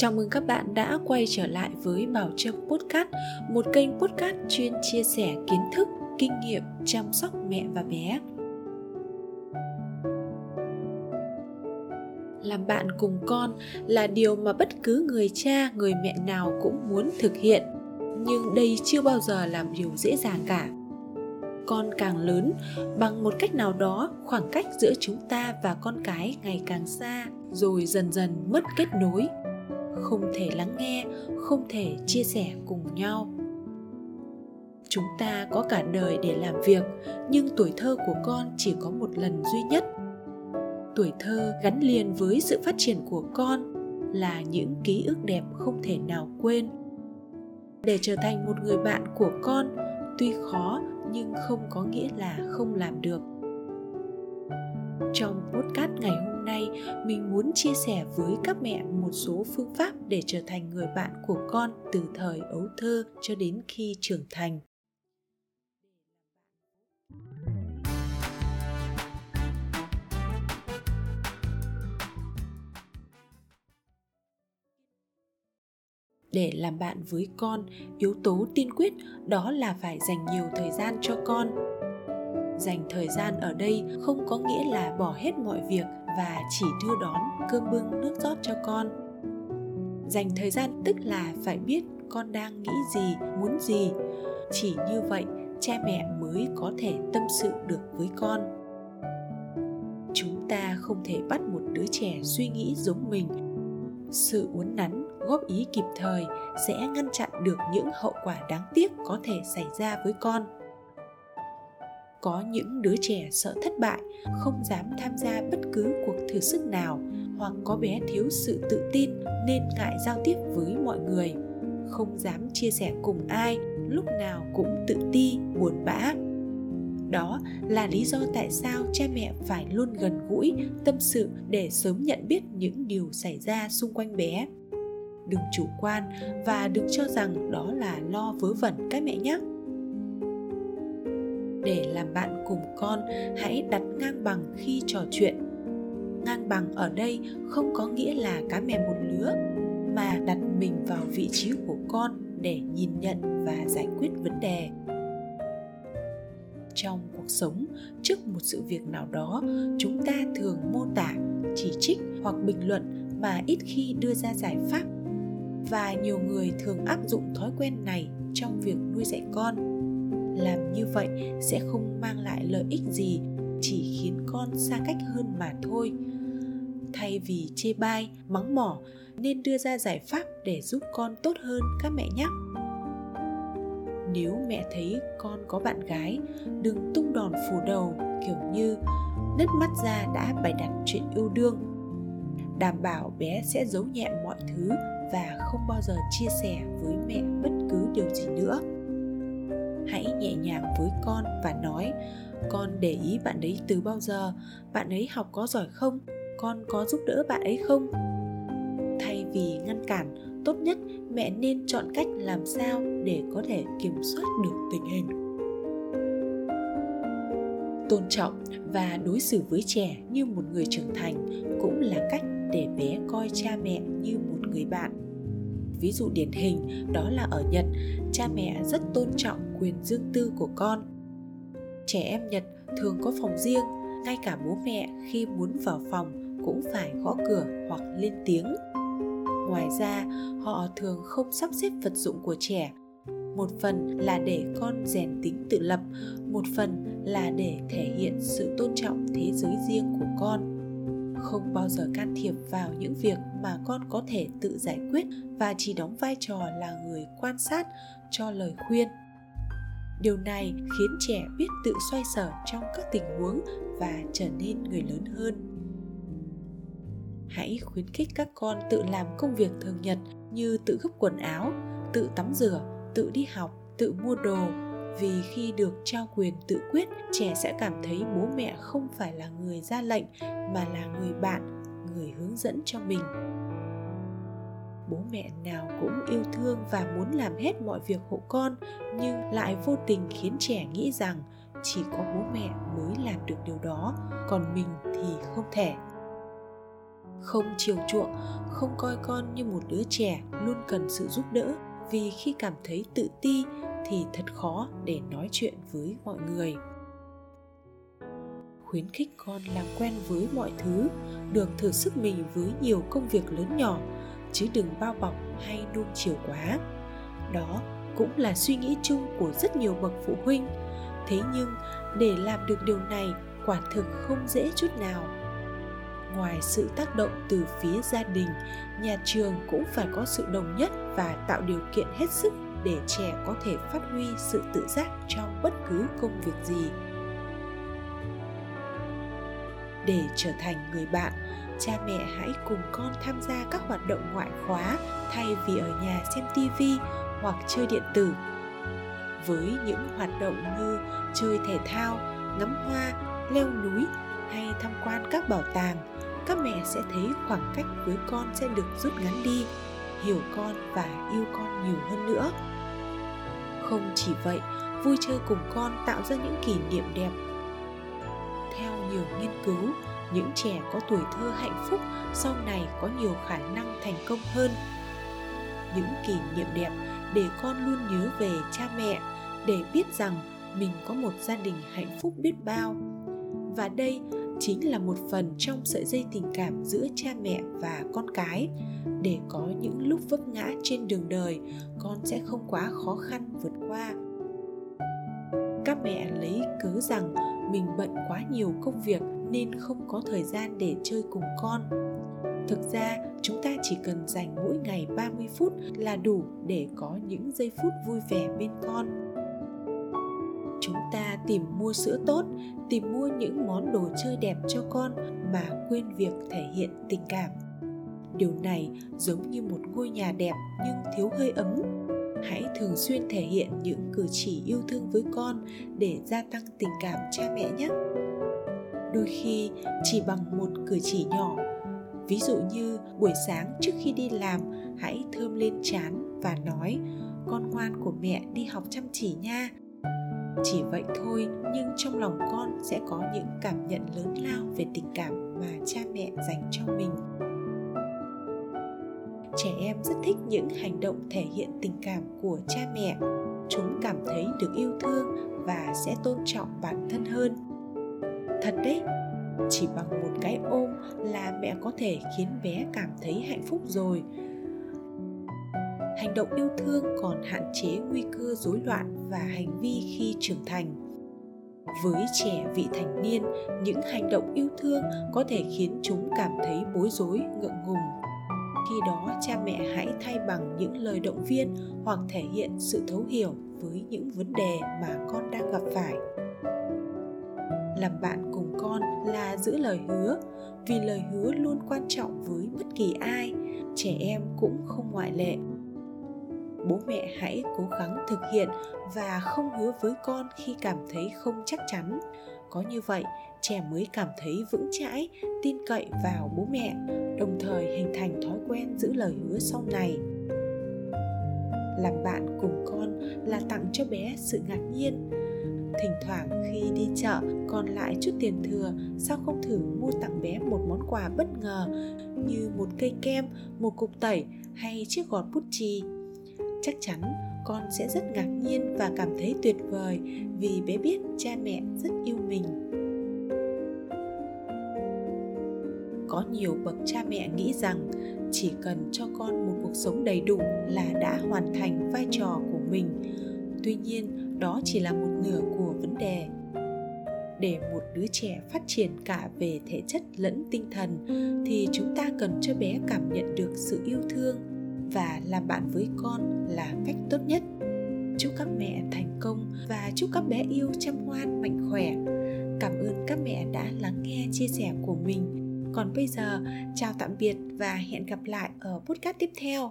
Chào mừng các bạn đã quay trở lại với Bảo Trâm Podcast, một kênh podcast chuyên chia sẻ kiến thức, kinh nghiệm chăm sóc mẹ và bé. Làm bạn cùng con là điều mà bất cứ người cha, người mẹ nào cũng muốn thực hiện, nhưng đây chưa bao giờ làm điều dễ dàng cả. Con càng lớn bằng một cách nào đó khoảng cách giữa chúng ta và con cái ngày càng xa rồi dần dần mất kết nối không thể lắng nghe, không thể chia sẻ cùng nhau. Chúng ta có cả đời để làm việc, nhưng tuổi thơ của con chỉ có một lần duy nhất. Tuổi thơ gắn liền với sự phát triển của con là những ký ức đẹp không thể nào quên. Để trở thành một người bạn của con, tuy khó nhưng không có nghĩa là không làm được. Trong podcast ngày hôm nay, mình muốn chia sẻ với các mẹ một số phương pháp để trở thành người bạn của con từ thời ấu thơ cho đến khi trưởng thành. Để làm bạn với con, yếu tố tiên quyết đó là phải dành nhiều thời gian cho con dành thời gian ở đây không có nghĩa là bỏ hết mọi việc và chỉ đưa đón cơm bưng nước rót cho con. Dành thời gian tức là phải biết con đang nghĩ gì, muốn gì. Chỉ như vậy, cha mẹ mới có thể tâm sự được với con. Chúng ta không thể bắt một đứa trẻ suy nghĩ giống mình. Sự uốn nắn, góp ý kịp thời sẽ ngăn chặn được những hậu quả đáng tiếc có thể xảy ra với con có những đứa trẻ sợ thất bại, không dám tham gia bất cứ cuộc thử sức nào hoặc có bé thiếu sự tự tin nên ngại giao tiếp với mọi người. Không dám chia sẻ cùng ai, lúc nào cũng tự ti, buồn bã. Đó là lý do tại sao cha mẹ phải luôn gần gũi, tâm sự để sớm nhận biết những điều xảy ra xung quanh bé. Đừng chủ quan và đừng cho rằng đó là lo vớ vẩn các mẹ nhé để làm bạn cùng con, hãy đặt ngang bằng khi trò chuyện. Ngang bằng ở đây không có nghĩa là cá mè một lứa, mà đặt mình vào vị trí của con để nhìn nhận và giải quyết vấn đề. Trong cuộc sống, trước một sự việc nào đó, chúng ta thường mô tả, chỉ trích hoặc bình luận mà ít khi đưa ra giải pháp. Và nhiều người thường áp dụng thói quen này trong việc nuôi dạy con làm như vậy sẽ không mang lại lợi ích gì, chỉ khiến con xa cách hơn mà thôi. Thay vì chê bai, mắng mỏ, nên đưa ra giải pháp để giúp con tốt hơn các mẹ nhé. Nếu mẹ thấy con có bạn gái, đừng tung đòn phủ đầu, kiểu như nứt mắt ra đã bày đặt chuyện yêu đương. Đảm bảo bé sẽ giấu nhẹ mọi thứ và không bao giờ chia sẻ với mẹ bất cứ điều gì nữa hãy nhẹ nhàng với con và nói, con để ý bạn ấy từ bao giờ? Bạn ấy học có giỏi không? Con có giúp đỡ bạn ấy không? Thay vì ngăn cản, tốt nhất mẹ nên chọn cách làm sao để có thể kiểm soát được tình hình. Tôn trọng và đối xử với trẻ như một người trưởng thành cũng là cách để bé coi cha mẹ như một người bạn. Ví dụ điển hình đó là ở nhật, cha mẹ rất tôn trọng quyền riêng tư của con. Trẻ em nhật thường có phòng riêng, ngay cả bố mẹ khi muốn vào phòng cũng phải gõ cửa hoặc lên tiếng. Ngoài ra, họ thường không sắp xếp vật dụng của trẻ. Một phần là để con rèn tính tự lập, một phần là để thể hiện sự tôn trọng thế giới riêng của con. Không bao giờ can thiệp vào những việc mà con có thể tự giải quyết và chỉ đóng vai trò là người quan sát cho lời khuyên điều này khiến trẻ biết tự xoay sở trong các tình huống và trở nên người lớn hơn. Hãy khuyến khích các con tự làm công việc thường nhật như tự gấp quần áo, tự tắm rửa, tự đi học, tự mua đồ. Vì khi được trao quyền tự quyết, trẻ sẽ cảm thấy bố mẹ không phải là người ra lệnh mà là người bạn, người hướng dẫn cho mình bố mẹ nào cũng yêu thương và muốn làm hết mọi việc hộ con, nhưng lại vô tình khiến trẻ nghĩ rằng chỉ có bố mẹ mới làm được điều đó, còn mình thì không thể. Không chiều chuộng, không coi con như một đứa trẻ luôn cần sự giúp đỡ, vì khi cảm thấy tự ti thì thật khó để nói chuyện với mọi người. Khuyến khích con làm quen với mọi thứ được thử sức mình với nhiều công việc lớn nhỏ chứ đừng bao bọc hay nuông chiều quá. Đó cũng là suy nghĩ chung của rất nhiều bậc phụ huynh. Thế nhưng, để làm được điều này quả thực không dễ chút nào. Ngoài sự tác động từ phía gia đình, nhà trường cũng phải có sự đồng nhất và tạo điều kiện hết sức để trẻ có thể phát huy sự tự giác trong bất cứ công việc gì. Để trở thành người bạn cha mẹ hãy cùng con tham gia các hoạt động ngoại khóa thay vì ở nhà xem tivi hoặc chơi điện tử. Với những hoạt động như chơi thể thao, ngắm hoa, leo núi hay tham quan các bảo tàng, các mẹ sẽ thấy khoảng cách với con sẽ được rút ngắn đi, hiểu con và yêu con nhiều hơn nữa. Không chỉ vậy, vui chơi cùng con tạo ra những kỷ niệm đẹp. Theo nhiều nghiên cứu những trẻ có tuổi thơ hạnh phúc sau này có nhiều khả năng thành công hơn. Những kỷ niệm đẹp để con luôn nhớ về cha mẹ, để biết rằng mình có một gia đình hạnh phúc biết bao. Và đây chính là một phần trong sợi dây tình cảm giữa cha mẹ và con cái. Để có những lúc vấp ngã trên đường đời, con sẽ không quá khó khăn vượt qua. Các mẹ lấy cớ rằng mình bận quá nhiều công việc nên không có thời gian để chơi cùng con Thực ra, chúng ta chỉ cần dành mỗi ngày 30 phút là đủ để có những giây phút vui vẻ bên con. Chúng ta tìm mua sữa tốt, tìm mua những món đồ chơi đẹp cho con mà quên việc thể hiện tình cảm. Điều này giống như một ngôi nhà đẹp nhưng thiếu hơi ấm. Hãy thường xuyên thể hiện những cử chỉ yêu thương với con để gia tăng tình cảm cha mẹ nhé. Đôi khi chỉ bằng một cử chỉ nhỏ. Ví dụ như buổi sáng trước khi đi làm, hãy thơm lên chán và nói, con ngoan của mẹ đi học chăm chỉ nha. Chỉ vậy thôi, nhưng trong lòng con sẽ có những cảm nhận lớn lao về tình cảm mà cha mẹ dành cho mình. Trẻ em rất thích những hành động thể hiện tình cảm của cha mẹ. Chúng cảm thấy được yêu thương và sẽ tôn trọng bản thân hơn thật đấy. Chỉ bằng một cái ôm là mẹ có thể khiến bé cảm thấy hạnh phúc rồi. Hành động yêu thương còn hạn chế nguy cơ rối loạn và hành vi khi trưởng thành. Với trẻ vị thành niên, những hành động yêu thương có thể khiến chúng cảm thấy bối rối, ngượng ngùng. Khi đó, cha mẹ hãy thay bằng những lời động viên hoặc thể hiện sự thấu hiểu với những vấn đề mà con đang gặp phải làm bạn cùng con là giữ lời hứa, vì lời hứa luôn quan trọng với bất kỳ ai, trẻ em cũng không ngoại lệ. Bố mẹ hãy cố gắng thực hiện và không hứa với con khi cảm thấy không chắc chắn. Có như vậy, trẻ mới cảm thấy vững chãi, tin cậy vào bố mẹ, đồng thời hình thành thói quen giữ lời hứa sau này. Làm bạn cùng con là tặng cho bé sự ngạc nhiên thỉnh thoảng khi đi chợ còn lại chút tiền thừa, sao không thử mua tặng bé một món quà bất ngờ như một cây kem, một cục tẩy hay chiếc gọt bút chì? Chắc chắn con sẽ rất ngạc nhiên và cảm thấy tuyệt vời vì bé biết cha mẹ rất yêu mình. Có nhiều bậc cha mẹ nghĩ rằng chỉ cần cho con một cuộc sống đầy đủ là đã hoàn thành vai trò của mình. Tuy nhiên đó chỉ là một nửa của vấn đề. Để một đứa trẻ phát triển cả về thể chất lẫn tinh thần, thì chúng ta cần cho bé cảm nhận được sự yêu thương và làm bạn với con là cách tốt nhất. Chúc các mẹ thành công và chúc các bé yêu chăm ngoan, mạnh khỏe. Cảm ơn các mẹ đã lắng nghe chia sẻ của mình. Còn bây giờ, chào tạm biệt và hẹn gặp lại ở podcast tiếp theo.